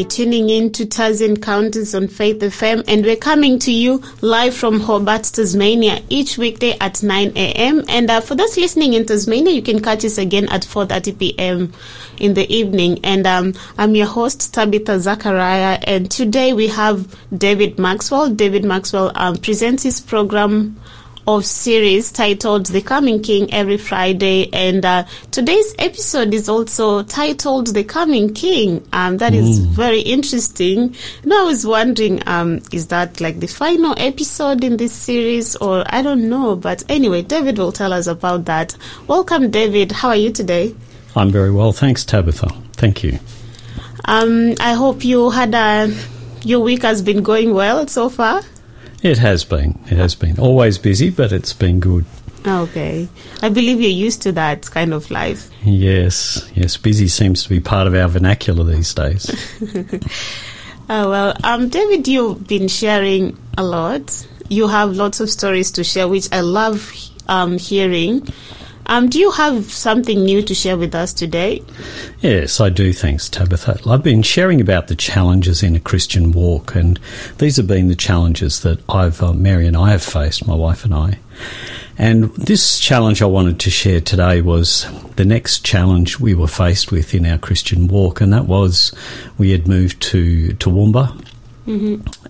You're tuning in to Taz Encounters on Faith FM, and we're coming to you live from Hobart, Tasmania, each weekday at 9 a.m. And uh, for those listening in Tasmania, you can catch us again at 4:30 p.m. in the evening. And um, I'm your host Tabitha Zachariah, and today we have David Maxwell. David Maxwell um, presents his program of series titled The Coming King every Friday. And uh, today's episode is also titled The Coming King. Um, that is very interesting. And I was wondering, um, is that like the final episode in this series or I don't know. But anyway, David will tell us about that. Welcome, David. How are you today? I'm very well, thanks, Tabitha. Thank you. Um, I hope you had a, your week has been going well so far. It has been. It has been. Always busy, but it's been good. Okay. I believe you're used to that kind of life. Yes, yes. Busy seems to be part of our vernacular these days. Oh, well, um, David, you've been sharing a lot. You have lots of stories to share, which I love um, hearing. Um, do you have something new to share with us today? yes, I do. Thanks, Tabitha. I've been sharing about the challenges in a Christian walk, and these have been the challenges that I've, uh, Mary and I have faced, my wife and I. And this challenge I wanted to share today was the next challenge we were faced with in our Christian walk, and that was we had moved to Toowoomba.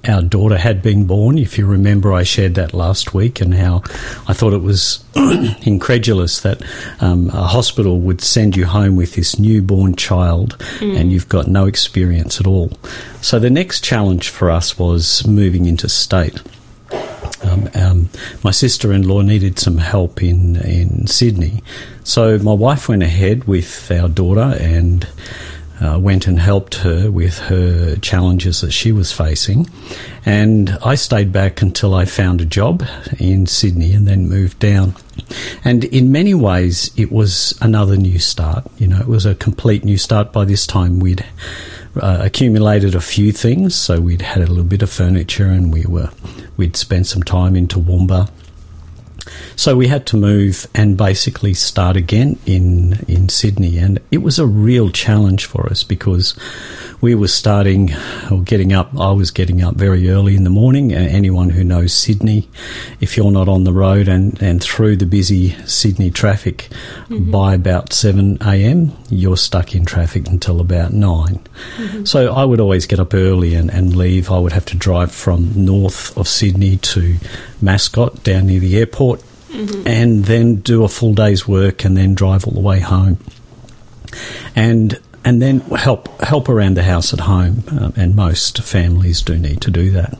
Our daughter had been born. If you remember, I shared that last week, and how I thought it was incredulous that um, a hospital would send you home with this newborn child and you've got no experience at all. So the next challenge for us was moving into state. Um, um, my sister-in-law needed some help in in Sydney, so my wife went ahead with our daughter and uh, went and helped her with her challenges that she was facing. And I stayed back until I found a job in Sydney and then moved down. And in many ways, it was another new start. You know, it was a complete new start. By this time, we'd uh, accumulated a few things. So we'd had a little bit of furniture and we were, we'd spent some time in Toowoomba. So we had to move and basically start again in in Sydney, and it was a real challenge for us because we were starting or getting up. I was getting up very early in the morning. And anyone who knows Sydney, if you're not on the road and and through the busy Sydney traffic mm-hmm. by about seven a.m., you're stuck in traffic until about 9 mm-hmm. So I would always get up early and, and leave. I would have to drive from north of Sydney to Mascot down near the airport and then do a full day's work and then drive all the way home. And and then help help around the house at home, um, and most families do need to do that.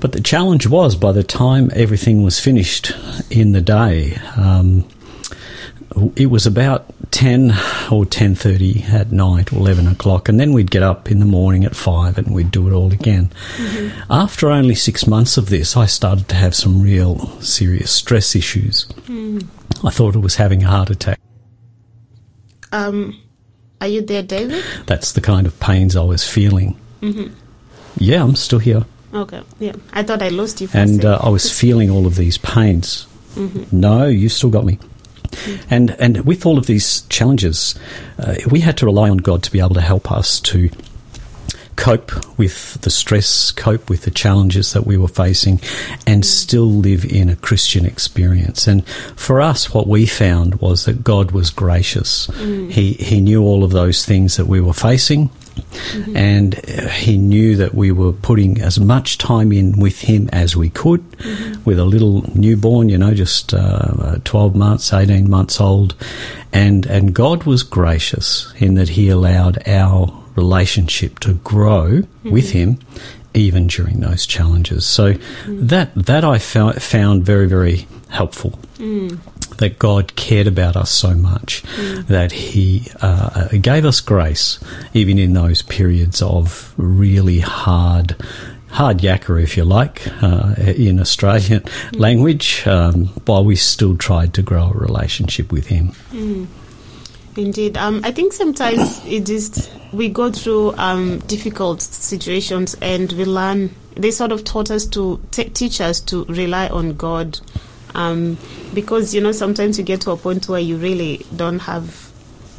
But the challenge was by the time everything was finished in the day, um, it was about 10 or 10.30 at night, 11 o'clock, and then we'd get up in the morning at 5 and we'd do it all again. After only six months of this, I started to have some real serious stress issues. I thought I was having a heart attack. Um, are you there, David? That's the kind of pains I was feeling. Yeah, I'm still here. Okay, yeah. I thought I lost you for And uh, I was feeling all of these pains. No, you still got me. And and with all of these challenges, uh, we had to rely on God to be able to help us to cope with the stress, cope with the challenges that we were facing, and mm. still live in a Christian experience. And for us, what we found was that God was gracious. Mm. He He knew all of those things that we were facing. Mm-hmm. And uh, he knew that we were putting as much time in with him as we could, mm-hmm. with a little newborn, you know, just uh, uh, 12 months, 18 months old. And, and God was gracious in that he allowed our relationship to grow with him even during those challenges. So that, that I found, found very, very helpful that God cared about us so much that He uh, gave us grace even in those periods of really hard. Hard yakka, if you like, uh, in Australian language, um, while we still tried to grow a relationship with him. Indeed. Um, I think sometimes it is we go through um, difficult situations and we learn. They sort of taught us to t- teach us to rely on God, um, because you know sometimes you get to a point where you really don't have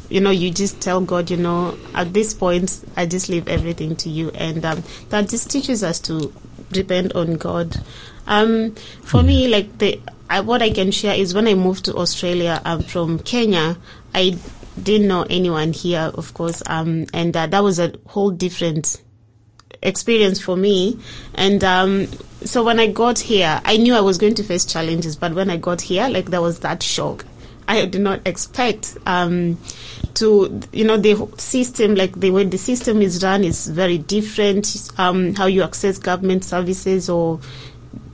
you know, you just tell God, you know, at this point, I just leave everything to you. And um, that just teaches us to depend on God. Um, for me, like the I, what I can share is when I moved to Australia um, from Kenya, I didn't know anyone here, of course, um, and uh, that was a whole different experience for me. And um, so when I got here, I knew I was going to face challenges, but when I got here, like there was that shock. I did not expect um, to, you know, the system, like the way the system is run is very different. Um, how you access government services or,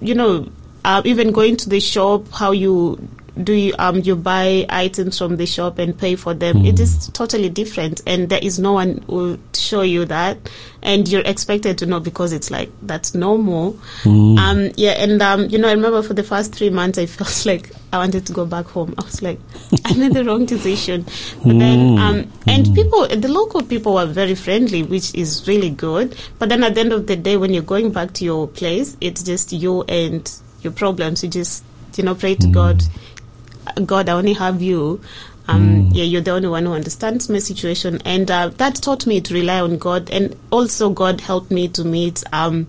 you know, uh, even going to the shop, how you do you um you buy items from the shop and pay for them mm. it is totally different and there is no one will show you that and you're expected to know because it's like that's normal mm. um yeah and um you know i remember for the first three months i felt like i wanted to go back home i was like i made the wrong decision but mm. then um and mm. people the local people were very friendly which is really good but then at the end of the day when you're going back to your place it's just you and your problems you just you know pray to god God, I only have you. Um, mm. Yeah, you're the only one who understands my situation, and uh, that taught me to rely on God. And also, God helped me to meet um,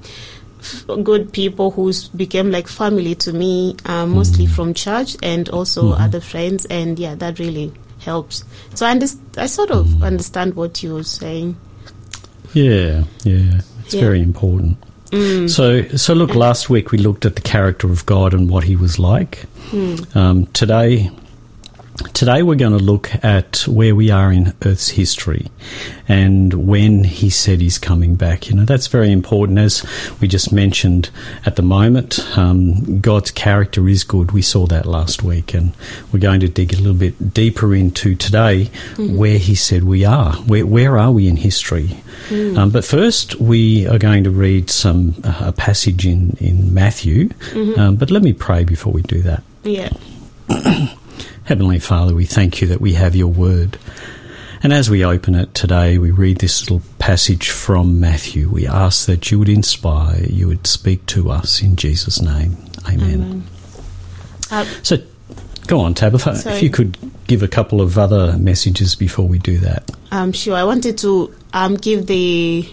f- good people who became like family to me, uh, mostly mm. from church and also mm. other friends. And yeah, that really helps. So I, underst- I sort of mm. understand what you're saying. Yeah, yeah, it's yeah. very important. Mm. So, so look. Last week we looked at the character of God and what He was like. Mm. Um, today, Today we're going to look at where we are in Earth's history and when he said he's coming back. You know, that's very important. As we just mentioned at the moment, um, God's character is good. We saw that last week and we're going to dig a little bit deeper into today mm-hmm. where he said we are. Where, where are we in history? Mm. Um, but first we are going to read some, uh, a passage in, in Matthew. Mm-hmm. Um, but let me pray before we do that. Yeah. Heavenly Father, we thank you that we have your word. And as we open it today, we read this little passage from Matthew. We ask that you would inspire, you would speak to us in Jesus' name. Amen. Amen. Uh, so, go on, Tabitha. Sorry. If you could give a couple of other messages before we do that. Um, sure. I wanted to um, give the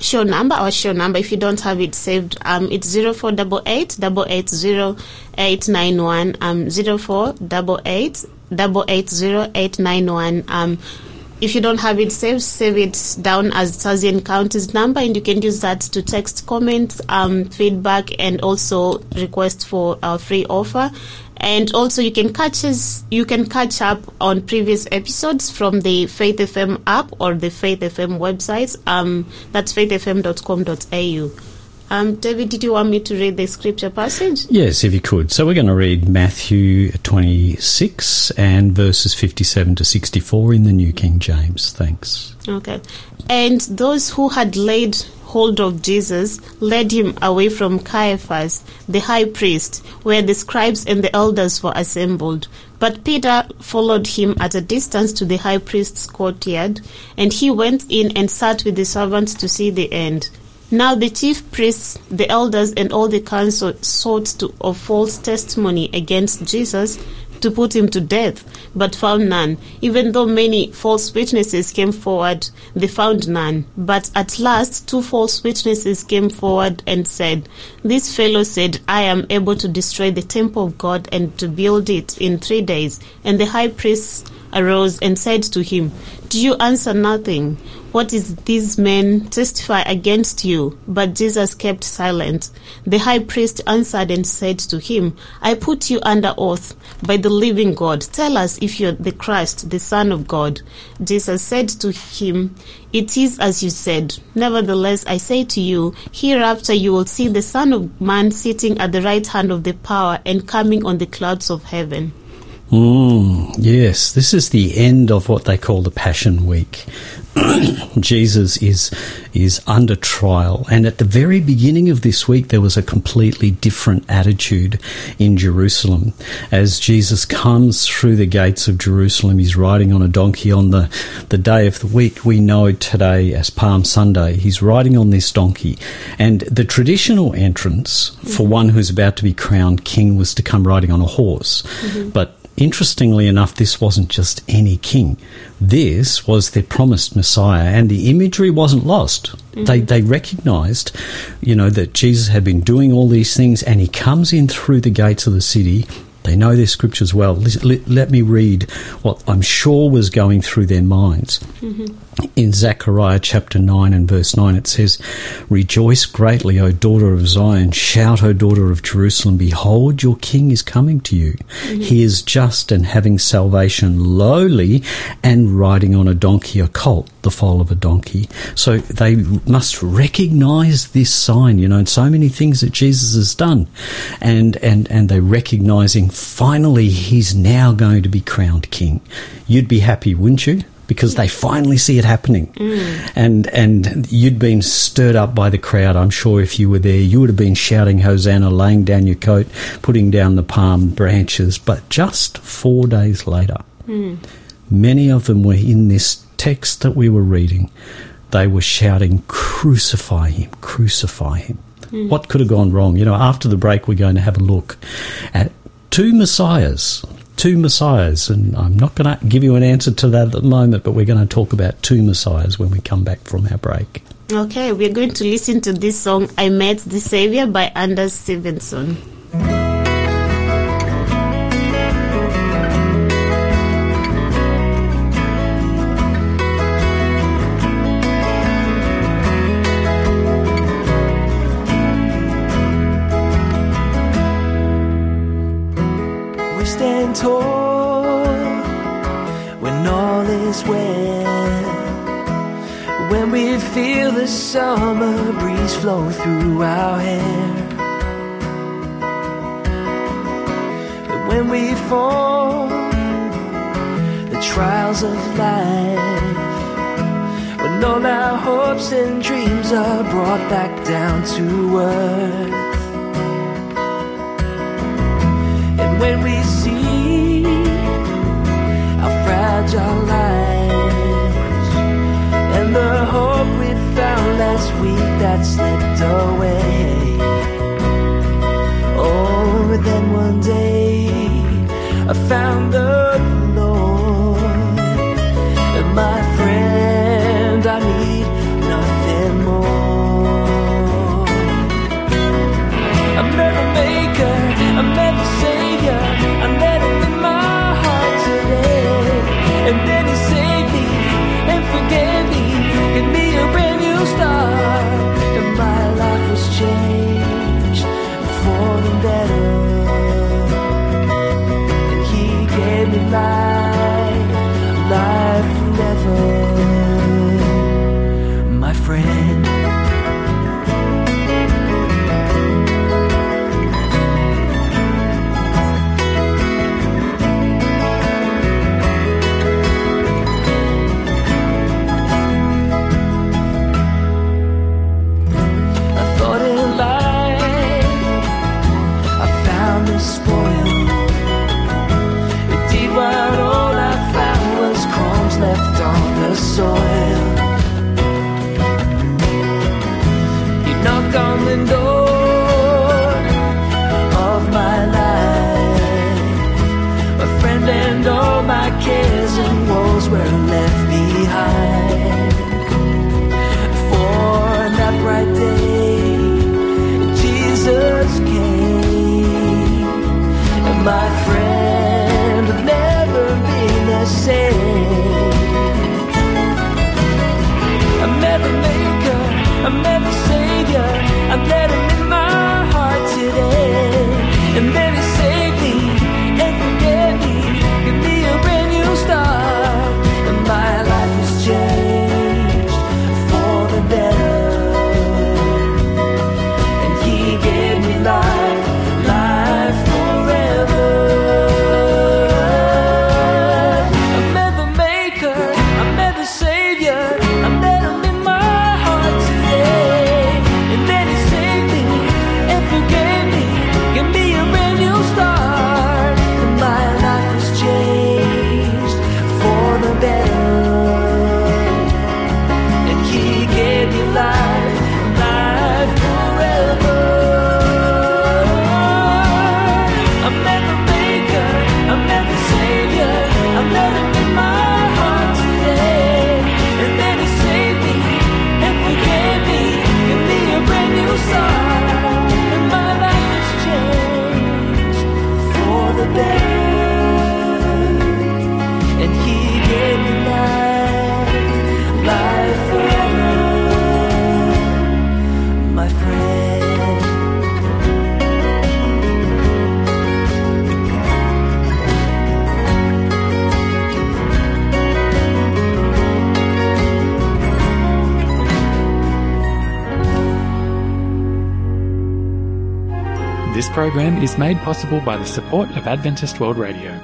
show number or show number if you don't have it saved um it's zero four double eight double eight zero eight nine one um zero four double eight double eight zero eight nine one um if you don't have it saved, save it down as Taz Encounters number, and you can use that to text comments, um, feedback, and also request for a free offer. And also, you can catch us, you can catch up on previous episodes from the Faith FM app or the Faith FM website. Um, that's faithfm.com.au. Um, David, did you want me to read the scripture passage? Yes, if you could. So we're going to read Matthew 26 and verses 57 to 64 in the New King James. Thanks. Okay. And those who had laid hold of Jesus led him away from Caiaphas, the high priest, where the scribes and the elders were assembled. But Peter followed him at a distance to the high priest's courtyard, and he went in and sat with the servants to see the end. Now the chief priests, the elders, and all the council sought to of false testimony against Jesus to put him to death, but found none. Even though many false witnesses came forward, they found none. But at last, two false witnesses came forward and said, This fellow said, I am able to destroy the temple of God and to build it in three days. And the high priest arose and said to him, Do you answer nothing? What is these men testify against you? But Jesus kept silent. The high priest answered and said to him, I put you under oath by the living God. Tell us if you're the Christ, the Son of God. Jesus said to him, It is as you said. Nevertheless, I say to you, hereafter you will see the Son of Man sitting at the right hand of the power and coming on the clouds of heaven. Mm, yes, this is the end of what they call the Passion Week. Jesus is is under trial, and at the very beginning of this week, there was a completely different attitude in Jerusalem. As Jesus comes through the gates of Jerusalem, he's riding on a donkey on the the day of the week we know today as Palm Sunday. He's riding on this donkey, and the traditional entrance for one who's about to be crowned king was to come riding on a horse, mm-hmm. but interestingly enough, this wasn't just any king. This was their promised Messiah, and the imagery wasn't lost. Mm-hmm. They they recognised, you know, that Jesus had been doing all these things, and he comes in through the gates of the city they know their scriptures well. Let, let, me read what I'm sure was going through their minds. Mm-hmm. In Zechariah chapter 9 and verse 9, it says, Rejoice greatly, O daughter of Zion. Shout, O daughter of Jerusalem. Behold, your king is coming to you. Mm-hmm. He is just and having salvation, lowly, and riding on a donkey, a colt, the foal of a donkey. So they must recognize this sign, you know, and so many things that Jesus has done. And, and, and they're recognizing finally he's now going to be crowned king. You'd be happy, wouldn't you? Because they finally see it happening, mm. and and you'd been stirred up by the crowd. I'm sure if you were there, you would have been shouting Hosanna, laying down your coat, putting down the palm branches. But just four days later, mm. many of them were in this text that we were reading. They were shouting, "Crucify him! Crucify him!" Mm. What could have gone wrong? You know, after the break, we're going to have a look at two messiahs. Two messiahs, and I'm not going to give you an answer to that at the moment, but we're going to talk about two messiahs when we come back from our break. Okay, we're going to listen to this song, I Met the Savior by Anders Stevenson. Summer breeze flow through our hair. But when we fall, the trials of life, when all our hopes and dreams are brought back down to earth. And when we see how fragile life and the hope we found last week that slipped away. Oh, but then one day I found the I met is made possible by the support of Adventist World Radio.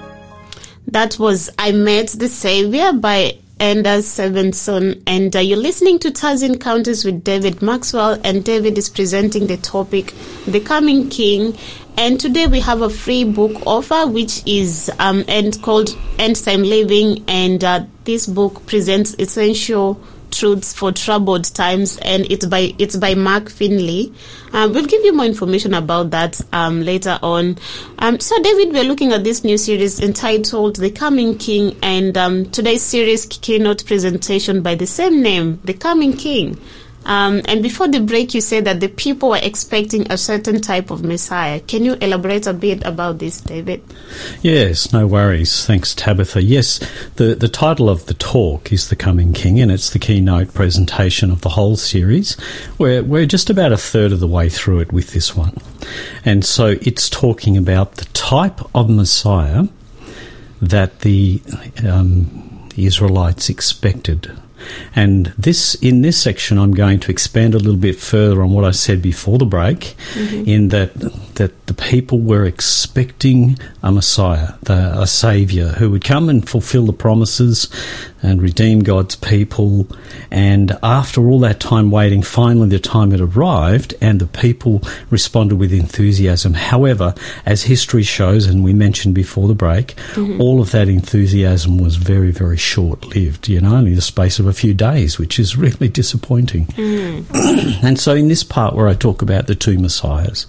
That was I Met the Savior by Anders Svensson, and uh, you're listening to Taz Encounters with David Maxwell, and David is presenting the topic, The Coming King. And today we have a free book offer, which is um, and called End Time Living, and uh, this book presents essential truths for troubled times, and it's by it's by Mark Finley. Um, we'll give you more information about that um, later on. Um, so, David, we're looking at this new series entitled "The Coming King," and um, today's series keynote presentation by the same name, "The Coming King." Um, and before the break, you said that the people were expecting a certain type of Messiah. Can you elaborate a bit about this, David? Yes, no worries. Thanks, Tabitha. Yes, the, the title of the talk is The Coming King, and it's the keynote presentation of the whole series. We're, we're just about a third of the way through it with this one. And so it's talking about the type of Messiah that the um, Israelites expected and this, in this section, I'm going to expand a little bit further on what I said before the break, mm-hmm. in that that the people were expecting a Messiah, the, a Saviour, who would come and fulfil the promises and redeem God's people. And after all that time waiting, finally the time had arrived, and the people responded with enthusiasm. However, as history shows, and we mentioned before the break, mm-hmm. all of that enthusiasm was very, very short lived, you know, only the space of a few days, which is really disappointing. Mm. and so, in this part where I talk about the two messiahs,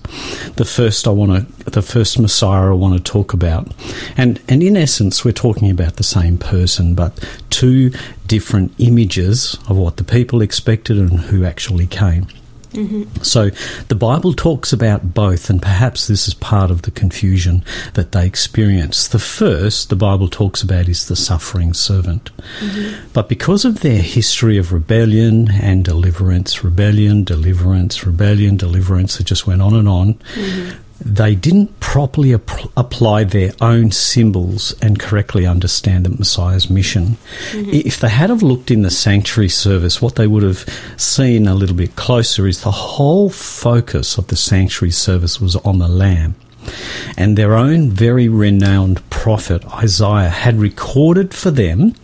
the first I want to, the first messiah I want to talk about, and and in essence, we're talking about the same person, but two different images of what the people expected and who actually came. Mm-hmm. So the Bible talks about both, and perhaps this is part of the confusion that they experience. The first the Bible talks about is the suffering servant. Mm-hmm. But because of their history of rebellion and deliverance, rebellion, deliverance, rebellion, deliverance, it just went on and on. Mm-hmm they didn't properly ap- apply their own symbols and correctly understand the Messiah's mission. Mm-hmm. If they had have looked in the sanctuary service, what they would have seen a little bit closer is the whole focus of the sanctuary service was on the Lamb. And their own very renowned prophet Isaiah had recorded for them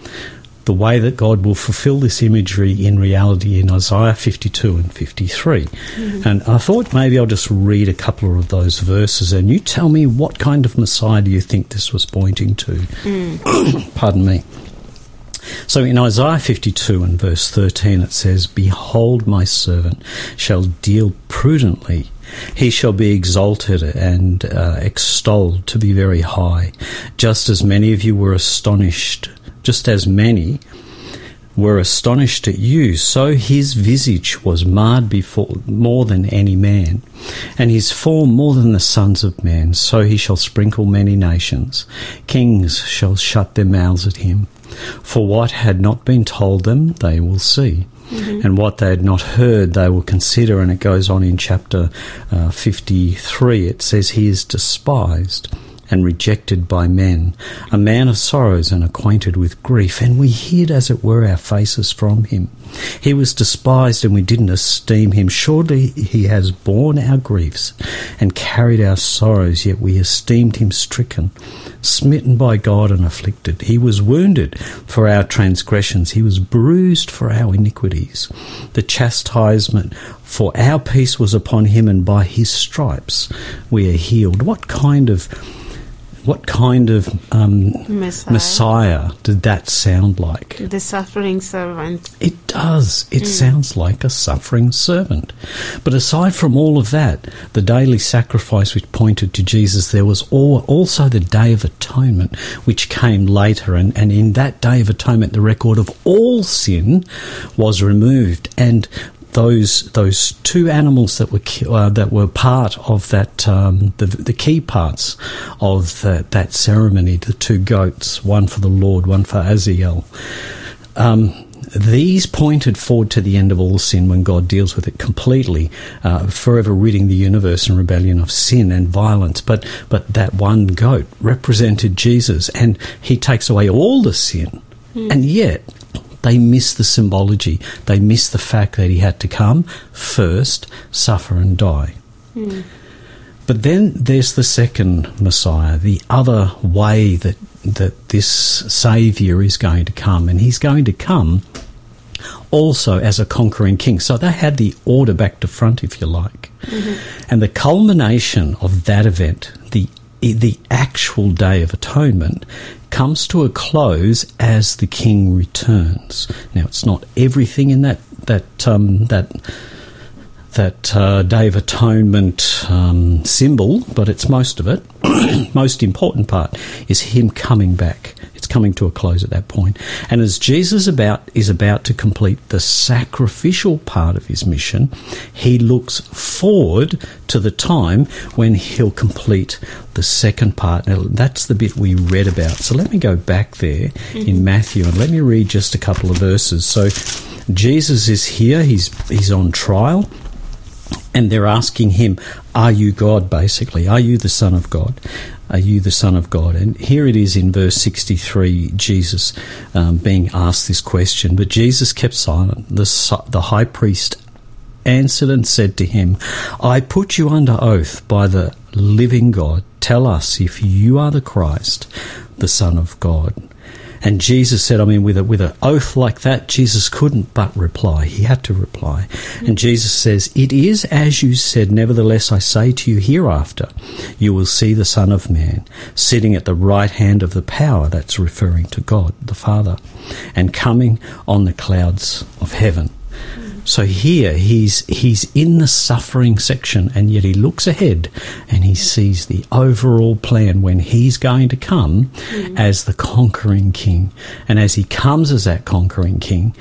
the way that God will fulfill this imagery in reality in Isaiah 52 and 53. Mm-hmm. And I thought maybe I'll just read a couple of those verses and you tell me what kind of Messiah do you think this was pointing to? Mm. Pardon me. So in Isaiah 52 and verse 13 it says, Behold, my servant shall deal prudently. He shall be exalted and uh, extolled to be very high, just as many of you were astonished just as many were astonished at you, so his visage was marred before more than any man, and his form more than the sons of men. So he shall sprinkle many nations. Kings shall shut their mouths at him. For what had not been told them, they will see. Mm-hmm. And what they had not heard, they will consider. And it goes on in chapter uh, 53. It says, He is despised and rejected by men, a man of sorrows and acquainted with grief, and we hid, as it were, our faces from him. He was despised, and we didn't esteem him. Surely he has borne our griefs and carried our sorrows, yet we esteemed him stricken, smitten by God, and afflicted. He was wounded for our transgressions, he was bruised for our iniquities. The chastisement for our peace was upon him, and by his stripes we are healed. What kind of what kind of um, Messiah. Messiah. did that sound like? The suffering servant. It does. It mm. sounds like a suffering servant. But aside from all of that, the daily sacrifice which pointed to Jesus, there was also the Day of Atonement, which came later. And, and in that Day of Atonement, the record of all sin was removed. And those those two animals that were uh, that were part of that um, the, the key parts of the, that ceremony, the two goats, one for the Lord, one for Aziel. Um, these pointed forward to the end of all sin when God deals with it completely, uh, forever ridding the universe and rebellion of sin and violence. But but that one goat represented Jesus, and He takes away all the sin, mm. and yet they miss the symbology. They miss the fact that he had to come first, suffer, and die. Mm. But then there's the second Messiah, the other way that that this Saviour is going to come, and he's going to come also as a conquering king. So they had the order back to front, if you like. And the culmination of that event, the the actual Day of Atonement, comes to a close as the King returns. Now, it's not everything in that that um, that that uh, Day of Atonement um, symbol, but it's most of it. most important part is him coming back. Coming to a close at that point. And as Jesus about is about to complete the sacrificial part of his mission, he looks forward to the time when he'll complete the second part. Now, that's the bit we read about. So let me go back there mm-hmm. in Matthew and let me read just a couple of verses. So Jesus is here. He's he's on trial and they're asking him, Are you God, basically? Are you the Son of God? Are you the Son of God? And here it is in verse 63, Jesus um, being asked this question. But Jesus kept silent. The, the high priest answered and said to him, I put you under oath by the living God. Tell us if you are the Christ, the Son of God. And Jesus said, I mean, with a, with an oath like that, Jesus couldn't but reply. He had to reply. And Jesus says, It is as you said, nevertheless I say to you hereafter, you will see the Son of Man sitting at the right hand of the power, that's referring to God, the Father, and coming on the clouds of heaven. So here he's he's in the suffering section, and yet he looks ahead and he sees the overall plan when he's going to come mm. as the conquering king, and as he comes as that conquering king.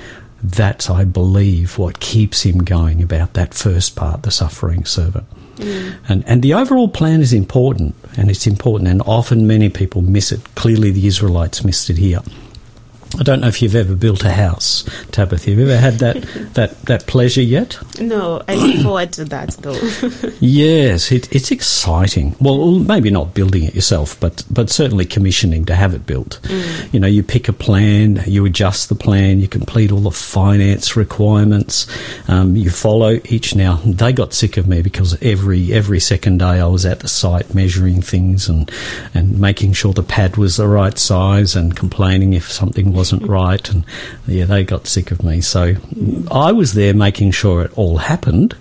That's, I believe, what keeps him going about that first part, the suffering servant. Mm. And, and the overall plan is important, and it's important, and often many people miss it. Clearly, the Israelites missed it here. I don't know if you've ever built a house, Tabitha. Have you ever had that, that, that pleasure yet? No, I look forward to that though. Yes, it, it's exciting. Well, maybe not building it yourself, but but certainly commissioning to have it built. You know, you pick a plan, you adjust the plan, you complete all the finance requirements, um, you follow each. Now they got sick of me because every every second day I was at the site measuring things and and making sure the pad was the right size and complaining if something wasn't right. And yeah, they got sick of me. So I was there making sure it all happened.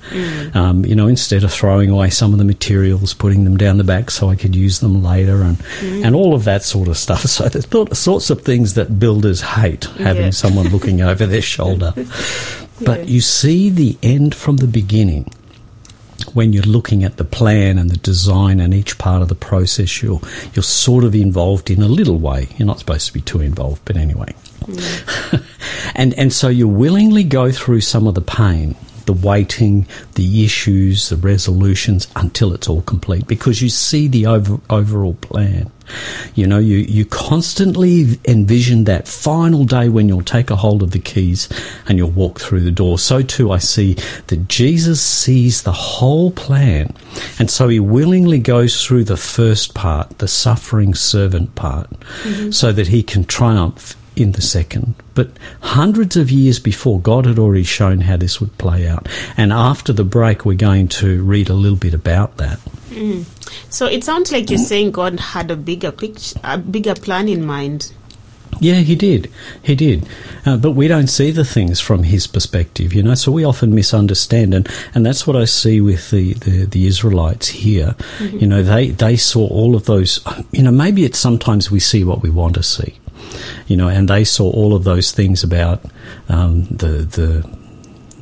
Um, you know, instead of throwing away some of the materials, putting them down the back so I could use them later, and and all of that sort of stuff. So the th- sorts of things that builders hate having Yeah. someone looking over their shoulder. But Yeah. you see the end from the beginning when you're looking at the plan and the design and each part of the process, you're you're sort of involved in a little way. You're not supposed to be too involved, but anyway. and and so you willingly go through some of the pain, the waiting, the issues, the resolutions until it's all complete because you see the over, overall plan. You know, you, you constantly envision that final day when you'll take a hold of the keys and you'll walk through the door. So too, I see that Jesus sees the whole plan. And so he willingly goes through the first part, the suffering servant part, mm-hmm. so that he can triumph in the second. But hundreds of years before, God had already shown how this would play out. And after the break, we're going to read a little bit about that. so it sounds like you're saying God had a bigger picture, a bigger plan in mind. Yeah, he did. He did. Uh, but we don't see the things from his perspective, you know, so we often misunderstand. And, and that's what I see with the, the, the Israelites here. You know, they, they saw all of those, you know, maybe it's sometimes we see what we want to see, you know, and they saw all of those things about um, the, the,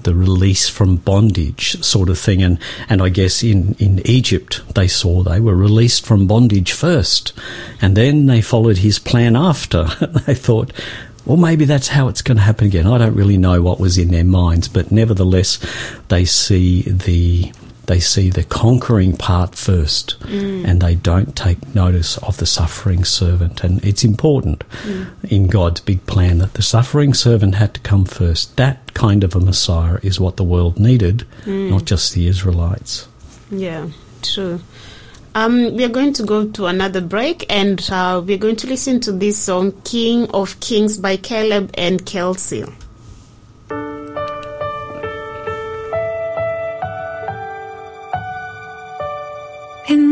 the release from bondage sort of thing. And and I guess in in Egypt they saw they were released from bondage first. And then they followed his plan after. They thought well maybe that's how it's going to happen again. I don't really know what was in their minds but nevertheless they see the they see the conquering part first and they don't take notice of the suffering servant. And it's important in God's big plan that the suffering servant had to come first. That kind of a messiah is what the world needed not just the Israelites. Yeah, true. Um, we are going to go to another break and uh, we're going to listen to this song, King of Kings by Caleb and Kelsey.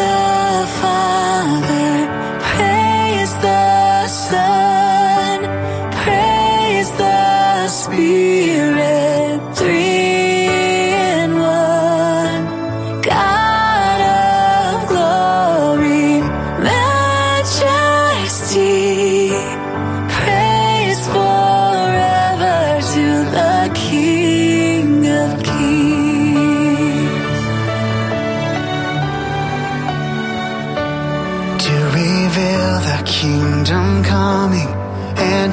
The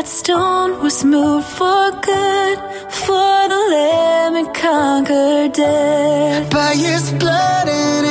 That stone was moved for good. For the Lamb had conquered death. By his blood and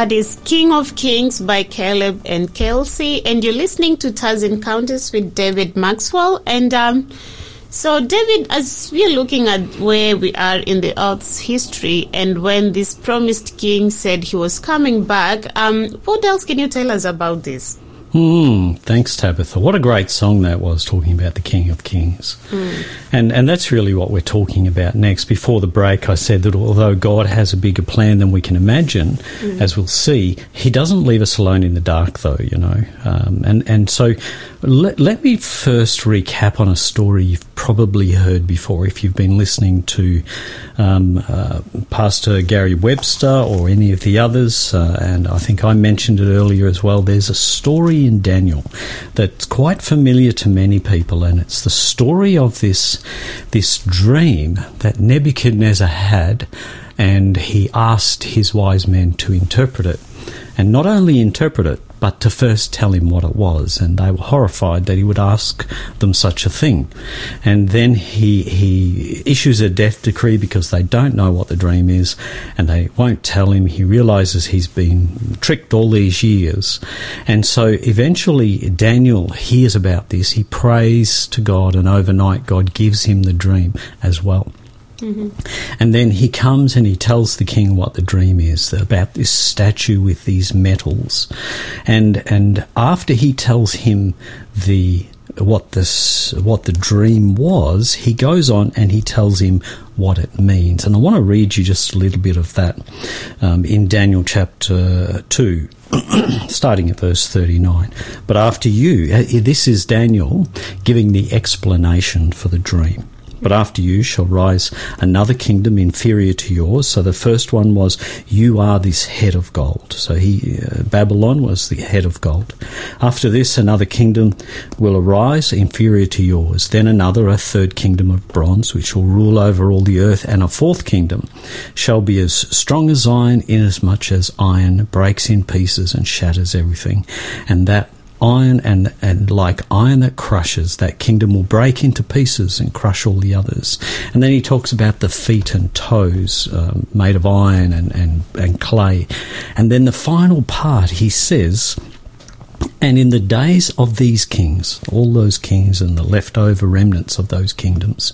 That is King of Kings by Caleb and Kelsey, and you're listening to Taz Encounters with David Maxwell. And um, so, David, as we're looking at where we are in the Earth's history, and when this promised king said he was coming back, um, what else can you tell us about this? Hmm. Thanks, Tabitha. What a great song that was, talking about the King of Kings. And and that's really what we're talking about next. Before the break, I said that although God has a bigger plan than we can imagine, as we'll see, He doesn't leave us alone in the dark, though. You know, um, and and so let, let me first recap on a story you've probably heard before if you've been listening to um, uh, Pastor Gary Webster or any of the others. Uh, and I think I mentioned it earlier as well. There's a story in Daniel that's quite familiar to many people, and it's the story of this this dream that Nebuchadnezzar had, and he asked his wise men to interpret it, and not only interpret it, but to first tell him what it was. And they were horrified that he would ask them such a thing. And then he, he issues a death decree because they don't know what the dream is and they won't tell him. He realizes he's been tricked all these years. And so eventually Daniel hears about this. He prays to God and overnight God gives him the dream as well. And then he comes and he tells the king what the dream is about this statue with these metals. And and after he tells him the what this what the dream was, he goes on and he tells him what it means. And I want to read you just a little bit of that um, in Daniel chapter two. starting at verse 39. But after you, uh, this is Daniel giving the explanation for the dream. But after you shall rise another kingdom inferior to yours. So the first one was, you are this head of gold. So he, uh, Babylon was the head of gold. After this, another kingdom will arise inferior to yours. Then another, a third kingdom of bronze, which will rule over all the earth. And a fourth kingdom shall be as strong as iron, inasmuch as iron breaks in pieces and shatters everything. And that iron and, and like iron that crushes, that kingdom will break into pieces and crush all the others. And then he talks about the feet and toes um, made of iron and, and, and clay. And then the final part, he says, and in the days of these kings, all those kings and the leftover remnants of those kingdoms,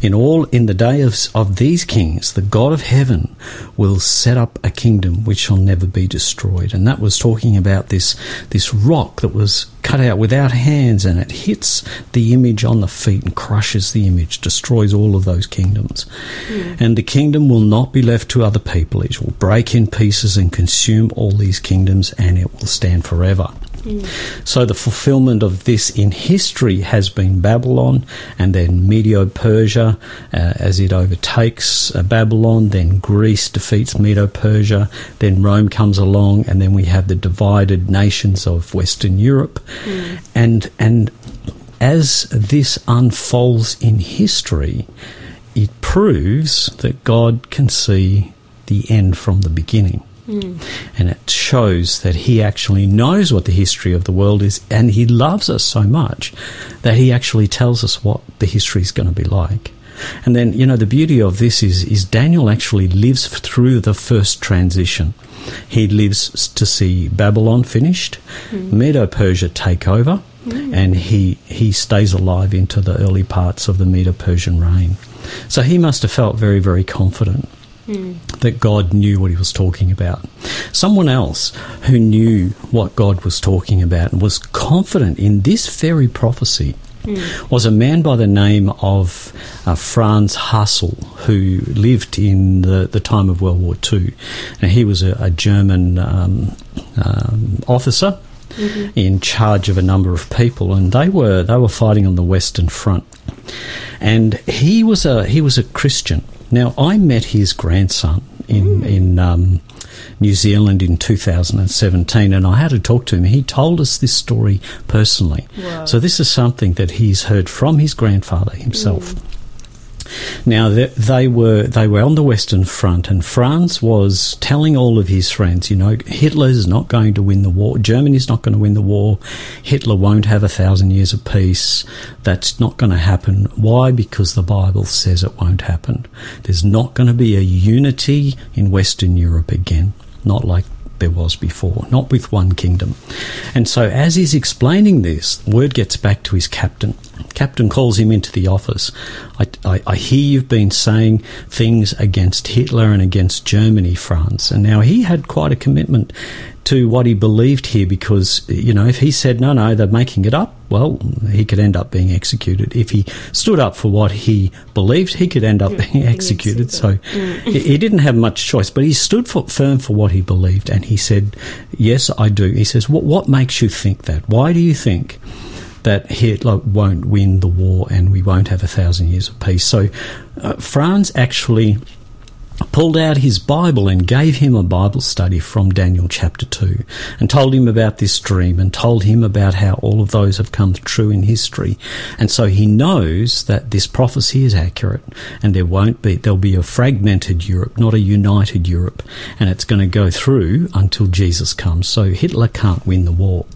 in all in the day of, of these kings, the God of heaven will set up a kingdom which shall never be destroyed. And that was talking about this this rock that was cut out without hands and it hits the image on the feet and crushes the image, destroys all of those kingdoms. Hmm. And the kingdom will not be left to other people. It will break in pieces and consume all these kingdoms and it will stand forever. So the fulfillment of this in history has been Babylon and then Medo Persia uh, as it overtakes uh, Babylon, then Greece defeats Medo Persia, then Rome comes along, and then we have the divided nations of Western Europe. And, and as this unfolds in history, it proves that God can see the end from the beginning. Mm. And it shows that he actually knows what the history of the world is, and he loves us so much that he actually tells us what the history is going to be like. And then, you know, the beauty of this is, is Daniel actually lives through the first transition. He lives to see Babylon finished, mm. Medo Persia take over, mm. and he, he stays alive into the early parts of the Medo Persian reign. So he must have felt very, very confident that God knew what he was talking about. Someone else who knew what God was talking about and was confident in this very prophecy was a man by the name of uh, Franz Hasel, who lived in the, the time of World War II. Now, he was a, a German um, um, officer in charge of a number of people, and they were they were fighting on the Western Front. And he was a he was a Christian. Now, I met his grandson in in um, New Zealand in 2017, and I had to talk to him. He told us this story personally. So this is something that he's heard from his grandfather himself. Now they, were they were on the Western Front, and Franz was telling all of his friends, you know, Hitler's not going to win the war. Germany's not going to win the war. Hitler won't have a thousand years of peace. That's not going to happen. Why? Because the Bible says it won't happen. There's not going to be a unity in Western Europe again. Not like there was before, not with one kingdom. And so, as he's explaining this, word gets back to his captain. Captain calls him into the office. I, I, I hear you've been saying things against Hitler and against Germany, Franz. And now he had quite a commitment to what he believed here because, you know, if he said, no, no, they're making it up, well, he could end up being executed. If he stood up for what he believed, he could end up being executed. So he, he didn't have much choice, but he stood for, firm for what he believed. And he said, yes, I do. He says, what, what makes you think that? Why do you think that Hitler won't win the war and we won't have a thousand years of peace? So uh, Franz actually pulled out his Bible and gave him a Bible study from Daniel chapter 2 and told him about this dream and told him about how all of those have come true in history. And so he knows that this prophecy is accurate and there won't be, there'll be a fragmented Europe, not a united Europe. And it's going to go through until Jesus comes. So Hitler can't win the war.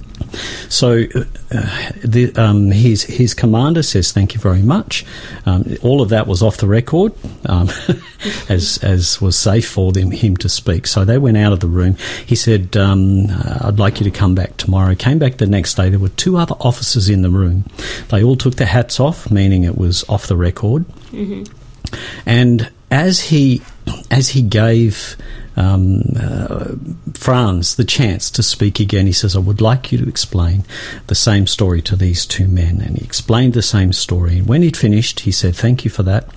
So uh, the, um, his his commander says thank you very much. Um, all of that was off the record, um, as as was safe for them him to speak. So they went out of the room. He said, um, "I'd like you to come back tomorrow." Came back the next day. There were two other officers in the room. They all took their hats off, meaning it was off the record. And as he as he gave um, uh, Franz the chance to speak again, he says, "I would like you to explain the same story to these two men." And he explained the same story. And when he'd finished, he said, "Thank you for that.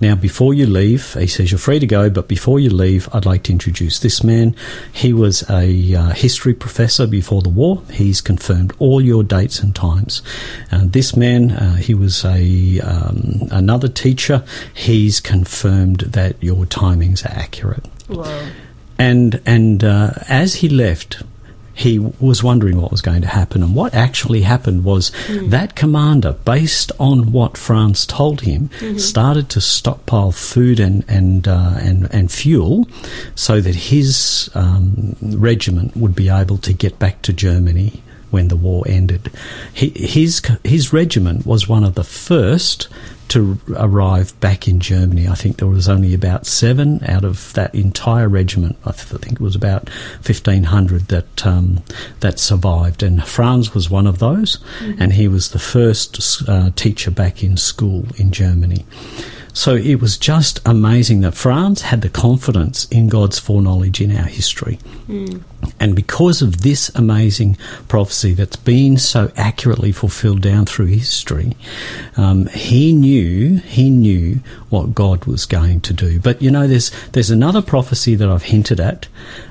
Now, before you leave, he says you're free to go, but before you leave, I'd like to introduce this man. He was a uh, history professor before the war. He's confirmed all your dates and times. And this man, uh, he was a um, another teacher. He's confirmed that your timings are accurate." And and uh, as he left, he was wondering what was going to happen. And what actually happened was that commander, based on what Franz told him, started to stockpile food and and uh, and and fuel, so that his um, regiment would be able to get back to Germany when the war ended. He, his his regiment was one of the first to arrive back in Germany. I think there was only about seven out of that entire regiment. I, th- I think it was about fifteen hundred that um, that survived, and Franz was one of those, and he was the first uh, teacher back in school in Germany. So it was just amazing that Franz had the confidence in God's foreknowledge in our history. And because of this amazing prophecy that's been so accurately fulfilled down through history, um, he knew he knew what God was going to do. But you know, there's there's another prophecy that I've hinted at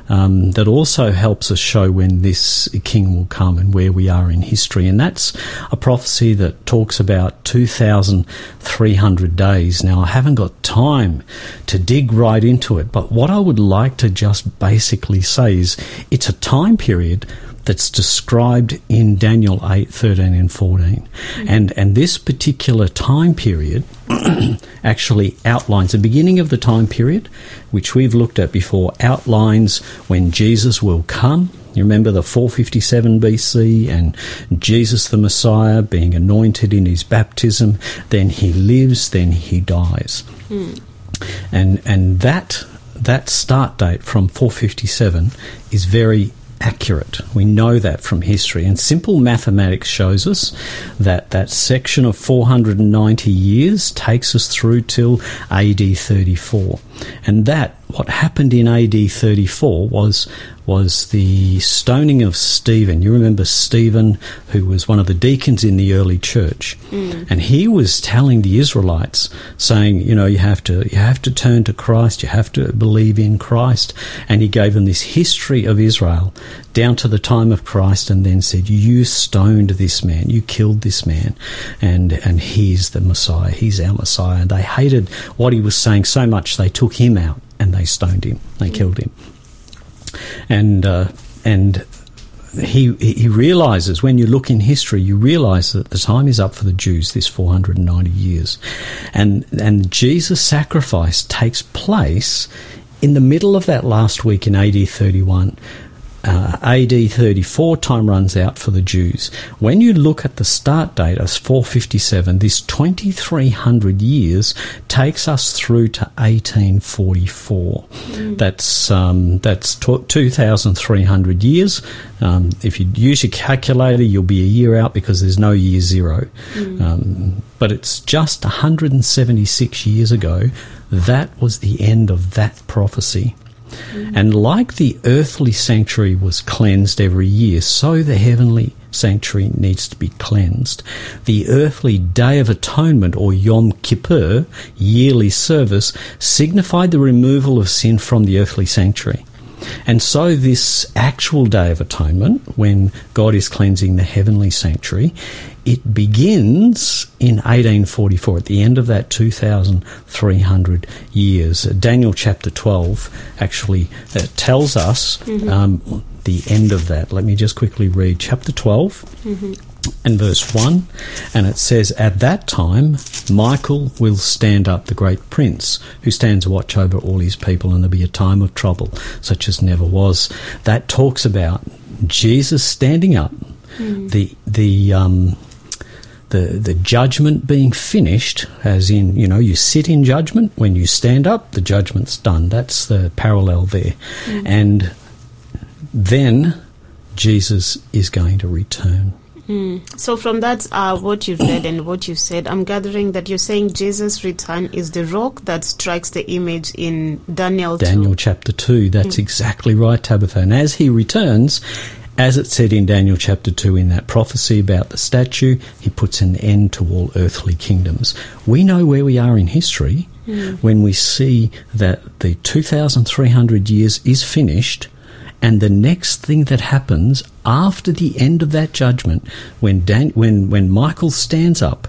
um, that also helps us show when this king will come and where we are in history, and that's a prophecy that talks about two thousand three hundred days. Now, I haven't got time to dig right into it, but what I would like to just basically say is it's a time period that's described in Daniel 8, 13 and 14. And, and this particular time period actually outlines the beginning of the time period, which we've looked at before, outlines when Jesus will come. You remember the 457 BC and Jesus the Messiah being anointed in his baptism, then he lives, then he dies. Hmm. And and that that start date from 457 is very accurate. We know that from history. And simple mathematics shows us that that section of 490 years takes us through till AD 34. And that, what happened in AD 34 was was the stoning of Stephen. You remember Stephen, who was one of the deacons in the early church, mm. and he was telling the Israelites, saying, you know, you have to you have to turn to Christ, you have to believe in Christ, and he gave them this history of Israel down to the time of Christ, and then said, you stoned this man, you killed this man, and and he's the Messiah, he's our Messiah. And they hated what he was saying so much they took him out and they stoned him, they killed him and uh, and he he realizes when you look in history, you realize that the time is up for the Jews. This 490 years, and and Jesus' sacrifice takes place in the middle of that last week in AD 31. Uh, AD 34 time runs out for the Jews. When you look at the start date as 457, this 2300 years takes us through to 1844. That's um, that's tw 2,300 years. Um, if you use your calculator, you'll be a year out because there's no year zero. Um, but it's just 176 years ago. That was the end of that prophecy. Mm. And like the earthly sanctuary was cleansed every year, so the heavenly sanctuary needs to be cleansed. The earthly Day of Atonement or Yom Kippur yearly service signified the removal of sin from the earthly sanctuary. And so, this actual Day of Atonement, when God is cleansing the heavenly sanctuary, it begins in 1844, at the end of that 2,300 years. Daniel chapter 12 actually uh, tells us um, the end of that. Let me just quickly read chapter 12 and verse 1 and it says at that time michael will stand up the great prince who stands watch over all his people and there'll be a time of trouble such as never was. That talks about jesus standing up. The the um the, the judgment being finished, as in, you know, you sit in judgment. When you stand up, the judgment's done. That's the parallel there. Mm. And then Jesus is going to return. Hmm. So from that, uh, what you've read and what you've said, I'm gathering that you're saying Jesus' return is the rock that strikes the image in Daniel. 2. Daniel chapter 2. That's hmm. exactly right, Tabitha. And as he returns, as it said in Daniel chapter 2 in that prophecy about the statue, he puts an end to all earthly kingdoms. We know where we are in history hmm. when we see that the 2,300 years is finished. And the next thing that happens after the end of that judgment, when Dan, when when Michael stands up,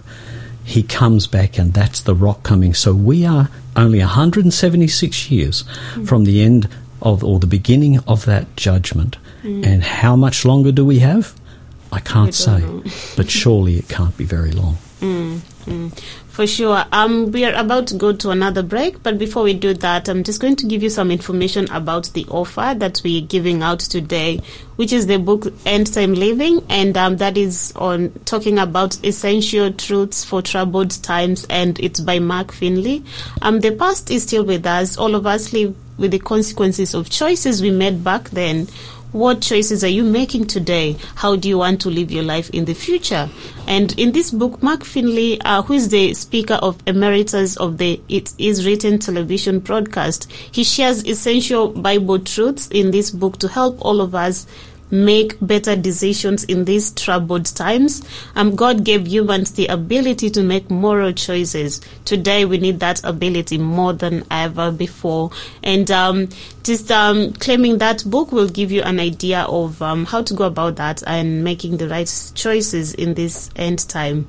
he comes back, and that's the rock coming. So we are only 176 years hmm. from the end of or the beginning of that judgment. And how much longer do we have? I can't say, but surely it can't be very long. For sure. Um, we are about to go to another break, but before we do that, I'm just going to give you some information about the offer that we're giving out today, which is the book End Time Living, and um, that is on talking about essential truths for troubled times, and it's by Mark Finley. Um, the past is still with us. All of us live with the consequences of choices we made back then. What choices are you making today? How do you want to live your life in the future? And in this book, Mark Finley, uh, who is the speaker of emeritus of the It Is Written television broadcast, he shares essential Bible truths in this book to help all of us make better decisions in these troubled times. Um, God gave humans the ability to make moral choices. Today, we need that ability more than ever before. And um, just um, claiming that book will give you an idea of um, how to go about that and making the right choices in this end time.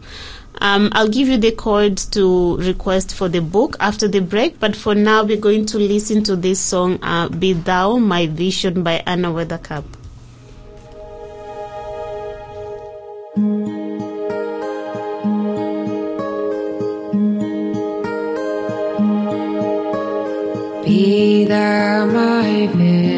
Um, I'll give you the code to request for the book after the break, but for now, we're going to listen to this song, uh, Be Thou My Vision by Anna Weathercup. Be thou my vision,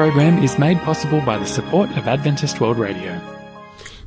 program is made possible by the support of Adventist World Radio.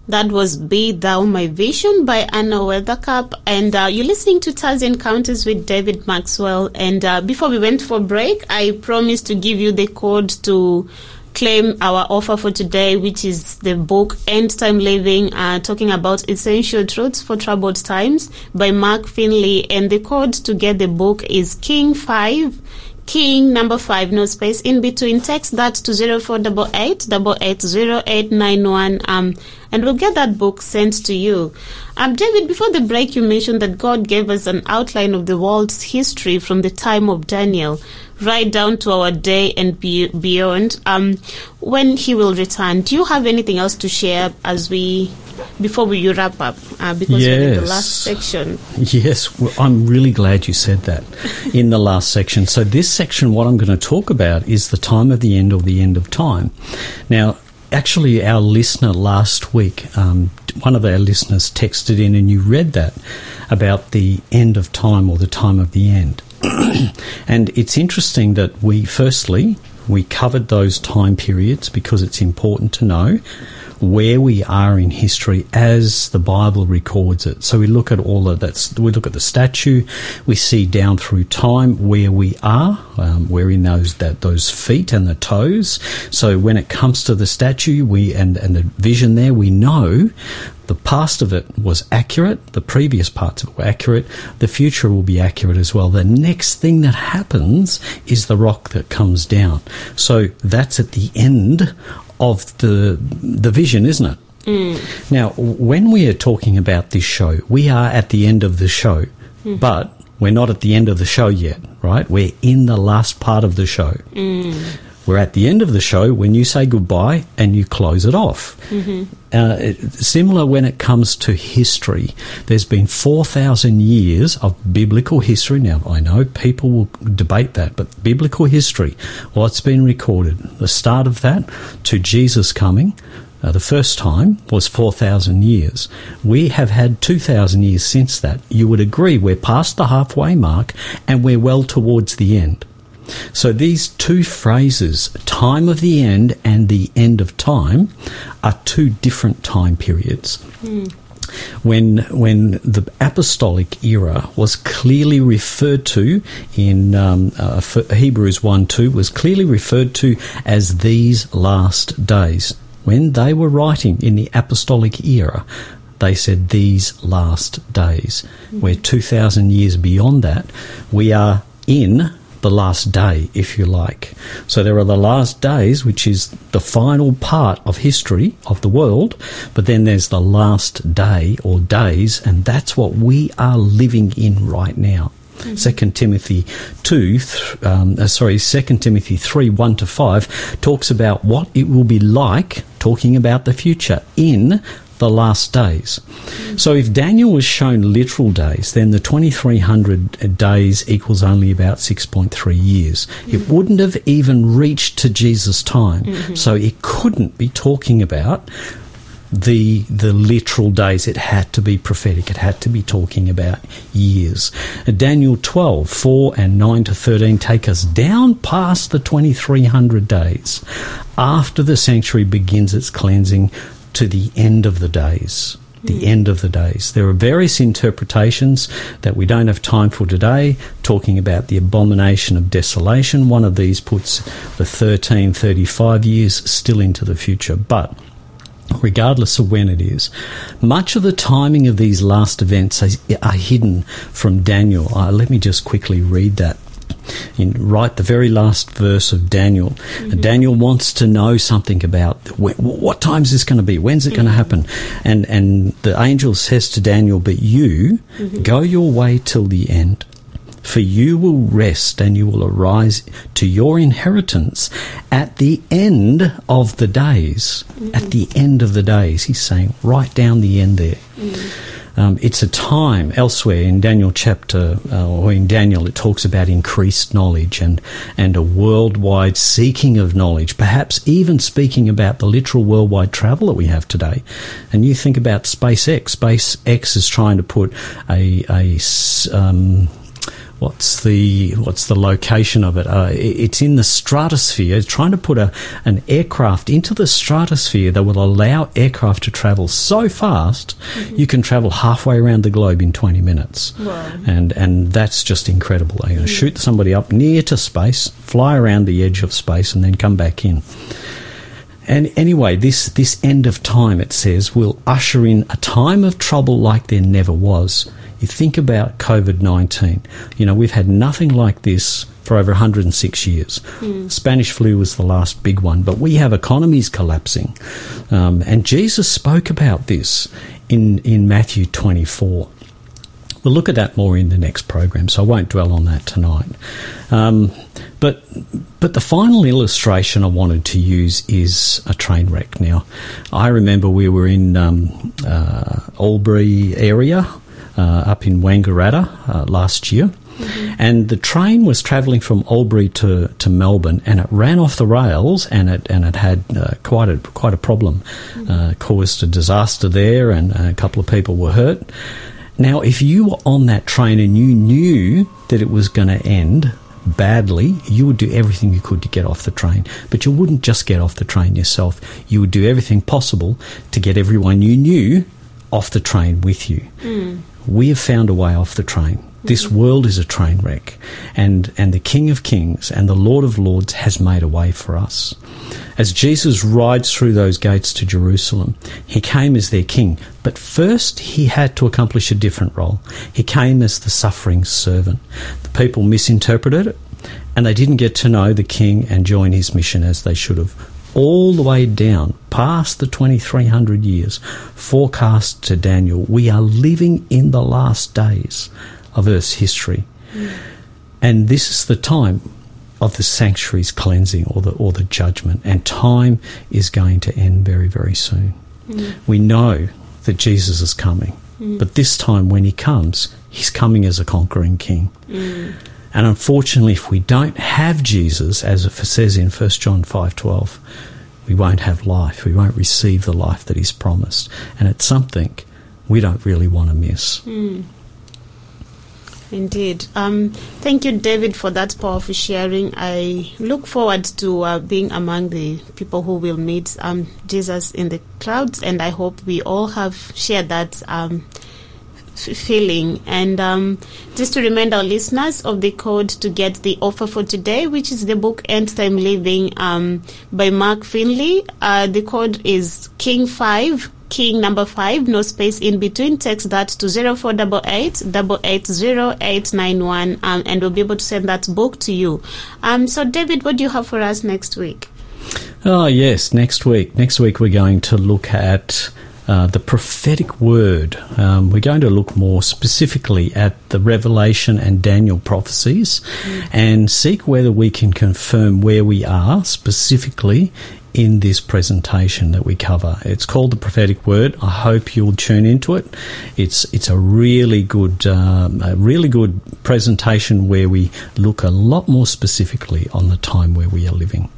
That was Be Thou My Vision by Anna Weathercup. And uh, you're listening to Taz Encounters with David Maxwell. And uh, before we went for break, I promised to give you the code to claim our offer for today, which is the book End Time Living, uh, talking about essential truths for troubled times by Mark Finley. And the code to get the book is King 5. King number five, no space in between. Text that to zero four double eight double eight zero eight nine one. Um, and we'll get that book sent to you. Um, David, before the break, you mentioned that God gave us an outline of the world's history from the time of Daniel right down to our day and be- beyond. Um, when He will return, do you have anything else to share as we before we wrap up? Uh, because we're in the last section. Yes, well, I'm really glad you said that in the last section. So, this section, what I'm going to talk about is the time of the end or the end of time. Now, actually, our listener last week, um, one of our listeners texted in and you read that about the end of time or the time of the end. and it's interesting that we, firstly, we covered those time periods because it's important to know where we are in history as the Bible records it. So we look at all of that. We look at the statue. We see down through time where we are. Um, we're in those that those feet and the toes. So when it comes to the statue, we and and the vision there, we know the past of it was accurate. The previous parts of it were accurate. The future will be accurate as well. The next thing that happens is the rock that comes down. So that's at the end of the the vision, isn't it? Mm. Now, when we are talking about this show, we are at the end of the show, mm-hmm. but we're not at the end of the show yet, right? We're in the last part of the show. Mm. We're at the end of the show when you say goodbye and you close it off. Uh, it- similar when it comes to history. There's been 4,000 years of biblical history. Now, I know people will debate that, but biblical history, what's been recorded, the start of that to Jesus coming, uh, the first time was 4,000 years. We have had 2,000 years since that. You would agree we're past the halfway mark and we're well towards the end. So these two phrases, time of the end and the end of time, are two different time periods. When when the apostolic era was clearly referred to in um, uh, Hebrews one two was clearly referred to as these last days. When they were writing in the apostolic era, they said these last days. We're 2,000 years beyond that. We are in the last day, if you like. So there are the last days, which is the final part of history of the world, but then there's the last day or days, and that's what we are living in right now. Second Timothy two, um, uh, sorry, Second Timothy three one to five talks about what it will be like, talking about the future in the last days. So if Daniel was shown literal days, then the 2300 days equals only about 6.3 years. It mm-hmm. wouldn't have even reached to Jesus' time. Mm-hmm. So it couldn't be talking about the the literal days it had to be prophetic it had to be talking about years daniel 12 4 and 9 to 13 take us down past the 2300 days after the sanctuary begins its cleansing to the end of the days the end of the days. There are various interpretations that we don't have time for today, talking about the abomination of desolation. One of these puts the 1335 years still into the future. But regardless of when it is. Much of the timing of these last events is, are hidden from Daniel. Uh, let me just quickly read that. In right the very last verse of Daniel, Uh, Daniel wants to know something about wh- what time is this going to be? When's it going to mm-hmm. happen? And and the angel says to Daniel, "But you mm-hmm. go your way till the end." For you will rest and you will arise to your inheritance at the end of the days. At the end of the days. He's saying, write down the end there. Um, it's a time elsewhere in Daniel chapter, uh, or in Daniel, it talks about increased knowledge and, and a worldwide seeking of knowledge, perhaps even speaking about the literal worldwide travel that we have today. And you think about SpaceX. SpaceX is trying to put a. um, what's the what's the location of it? Uh, it's in the stratosphere. It's trying to put a an aircraft into the stratosphere that will allow aircraft to travel so fast you can travel halfway around the globe in 20 minutes. And and that's just incredible. They're going to shoot somebody up near to space, fly around the edge of space, and then come back in. And anyway, this, this end of time, it says, will usher in a time of trouble like there never was. You think about COVID 19. You know, we've had nothing like this for over 106 years. Spanish flu was the last big one, but we have economies collapsing. Um, and Jesus spoke about this in, in Matthew 24. We'll look at that more in the next program, so I won't dwell on that tonight. Um, but but the final illustration I wanted to use is a train wreck. Now, I remember we were in um, uh, Albury area up in Wangaratta uh, last year. And the train was travelling from Albury to, to Melbourne, and it ran off the rails, and it and it had uh, quite a quite a problem, uh, caused a disaster there, and a couple of people were hurt. Now, if you were on that train and you knew that it was going to end badly, you would do everything you could to get off the train. But you wouldn't just get off the train yourself. You would do everything possible to get everyone you knew off the train with you. We have found a way off the train. This mm-hmm. world is a train wreck, and, and the King of Kings and the Lord of Lords has made a way for us. As Jesus rides through those gates to Jerusalem, he came as their king, but first he had to accomplish a different role. He came as the suffering servant. The people misinterpreted it, and they didn't get to know the king and join his mission as they should have. All the way down, past the 2300 years, forecast to Daniel, we are living in the last days of Earth's history. And this is the time of the sanctuary's cleansing or the or the judgment, and time is going to end very, very soon. Mm. We know that Jesus is coming, mm. but this time when he comes, he's coming as a conquering king. Mm. And unfortunately, if we don't have Jesus, as it says in 1 John 5:12, we won't have life. We won't receive the life that he's promised. And it's something we don't really want to miss. Indeed. Um, thank you, David, for that powerful sharing. I look forward to uh, being among the people who will meet um, Jesus in the clouds, and I hope we all have shared that um, feeling. And um, just to remind our listeners of the code to get the offer for today, which is the book End Time Living um, by Mark Finley. Uh, the code is King Five. King number five, no space in between. Text that to zero four double eight double eight zero eight nine one, um, and we'll be able to send that book to you. Um, so, David, what do you have for us next week? Oh, yes, next week. Next week we're going to look at uh, the prophetic word. Um, we're going to look more specifically at the Revelation and Daniel prophecies and seek whether we can confirm where we are specifically in this presentation that we cover. It's called the prophetic word. I hope you'll tune into it. It's it's a really good um, a really good presentation where we look a lot more specifically on the time where we are living.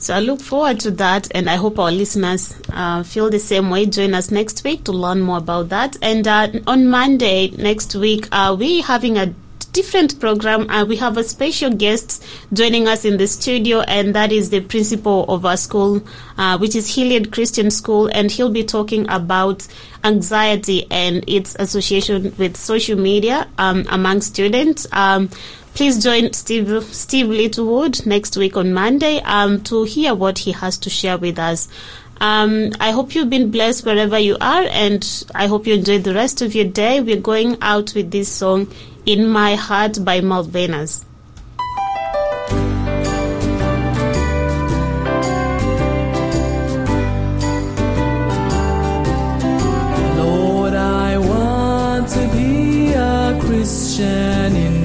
So I look forward to that, and I hope our listeners uh, feel the same way. Join us next week to learn more about that. And uh, on Monday next week, uh, we're having a different program. Uh, we have a special guest joining us in the studio, and that is the principal of our school, uh, which is Hilliard Christian School, and he'll be talking about anxiety and its association with social media um, among students. Um, Please join Steve, Steve Littlewood next week on Monday um, to hear what he has to share with us. Um, I hope you've been blessed wherever you are, and I hope you enjoy the rest of your day. We're going out with this song, In My Heart by Malvenas. Lord, I want to be a Christian